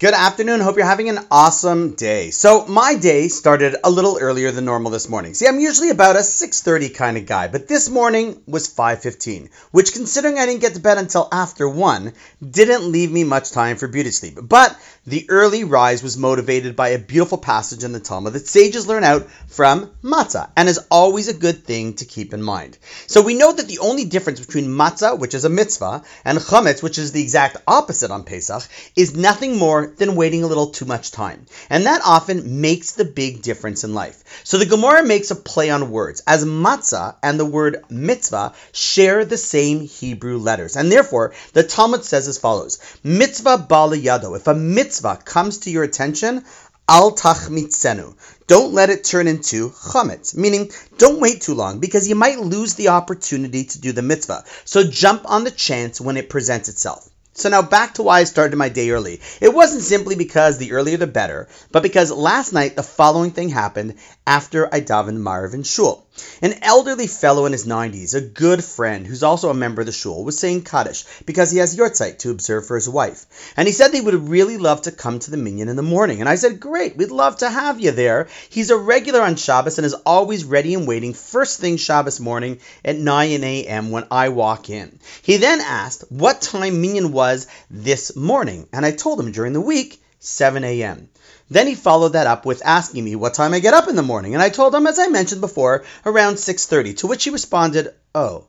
Good afternoon. Hope you're having an awesome day. So, my day started a little earlier than normal this morning. See, I'm usually about a 6:30 kind of guy, but this morning was 5:15, which considering I didn't get to bed until after 1, didn't leave me much time for beauty sleep. But the early rise was motivated by a beautiful passage in the Talmud that sages learn out from matzah and is always a good thing to keep in mind. So, we know that the only difference between matzah, which is a mitzvah, and chametz, which is the exact opposite on Pesach, is nothing more than waiting a little too much time. And that often makes the big difference in life. So the Gemara makes a play on words, as matzah and the word mitzvah share the same Hebrew letters. And therefore, the Talmud says as follows Mitzvah bala yado. If a mitzvah comes to your attention, al tachmitzenu. Don't let it turn into chametz, meaning don't wait too long because you might lose the opportunity to do the mitzvah. So jump on the chance when it presents itself. So now back to why I started my day early. It wasn't simply because the earlier the better, but because last night the following thing happened after I davened Maariv in Shul. An elderly fellow in his 90s, a good friend who's also a member of the shul, was saying Kaddish because he has Yortzeit to observe for his wife. And he said he would really love to come to the minyan in the morning. And I said, Great, we'd love to have you there. He's a regular on Shabbos and is always ready and waiting first thing Shabbos morning at 9 a.m. when I walk in. He then asked what time minyan was this morning. And I told him during the week, 7 a.m. Then he followed that up with asking me what time I get up in the morning, and I told him, as I mentioned before, around 6:30. To which he responded, "Oh."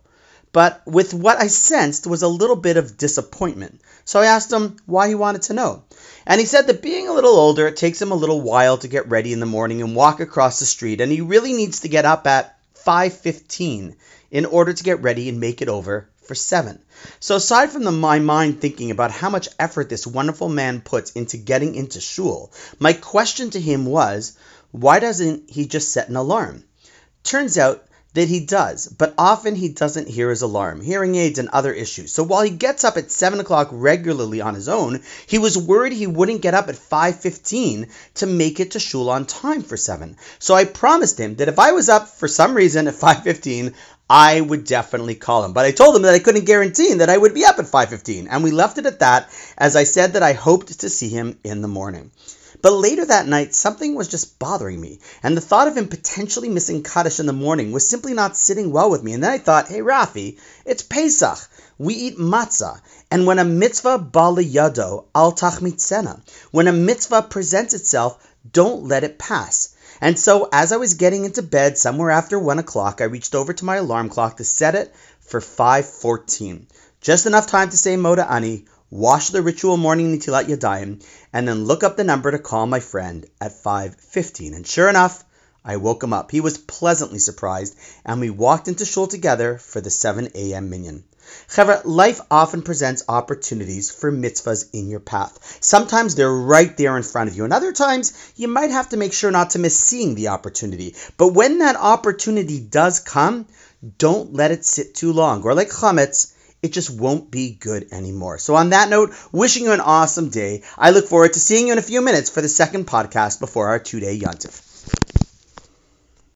But with what I sensed was a little bit of disappointment. So I asked him why he wanted to know. And he said that being a little older, it takes him a little while to get ready in the morning and walk across the street, and he really needs to get up at 5:15 in order to get ready and make it over for 7. So aside from the, my mind thinking about how much effort this wonderful man puts into getting into shul, my question to him was, why doesn't he just set an alarm? Turns out that he does, but often he doesn't hear his alarm, hearing aids, and other issues. So while he gets up at 7 o'clock regularly on his own, he was worried he wouldn't get up at 5.15 to make it to shul on time for 7. So I promised him that if I was up for some reason at 5.15, I would definitely call him. But I told him that I couldn't guarantee that I would be up at 5.15, and we left it at that, as I said that I hoped to see him in the morning. But later that night, something was just bothering me, and the thought of him potentially missing Kaddish in the morning was simply not sitting well with me. And then I thought, hey, Rafi, it's Pesach. We eat matzah. And when a mitzvah bala yado al tachmitzena, when a mitzvah presents itself, don't let it pass. And so, as I was getting into bed somewhere after one o'clock, I reached over to my alarm clock to set it for 5:14, just enough time to say Moda Ani, wash the ritual morning Nitilat Yadayim, and then look up the number to call my friend at 5:15. And sure enough, I woke him up. He was pleasantly surprised, and we walked into shul together for the 7 a.m. minyan. Chevra, life often presents opportunities for mitzvahs in your path. Sometimes they're right there in front of you, and other times you might have to make sure not to miss seeing the opportunity. But when that opportunity does come, don't let it sit too long. Or like chametz, it just won't be good anymore. So, on that note, wishing you an awesome day. I look forward to seeing you in a few minutes for the second podcast before our two day Yontif.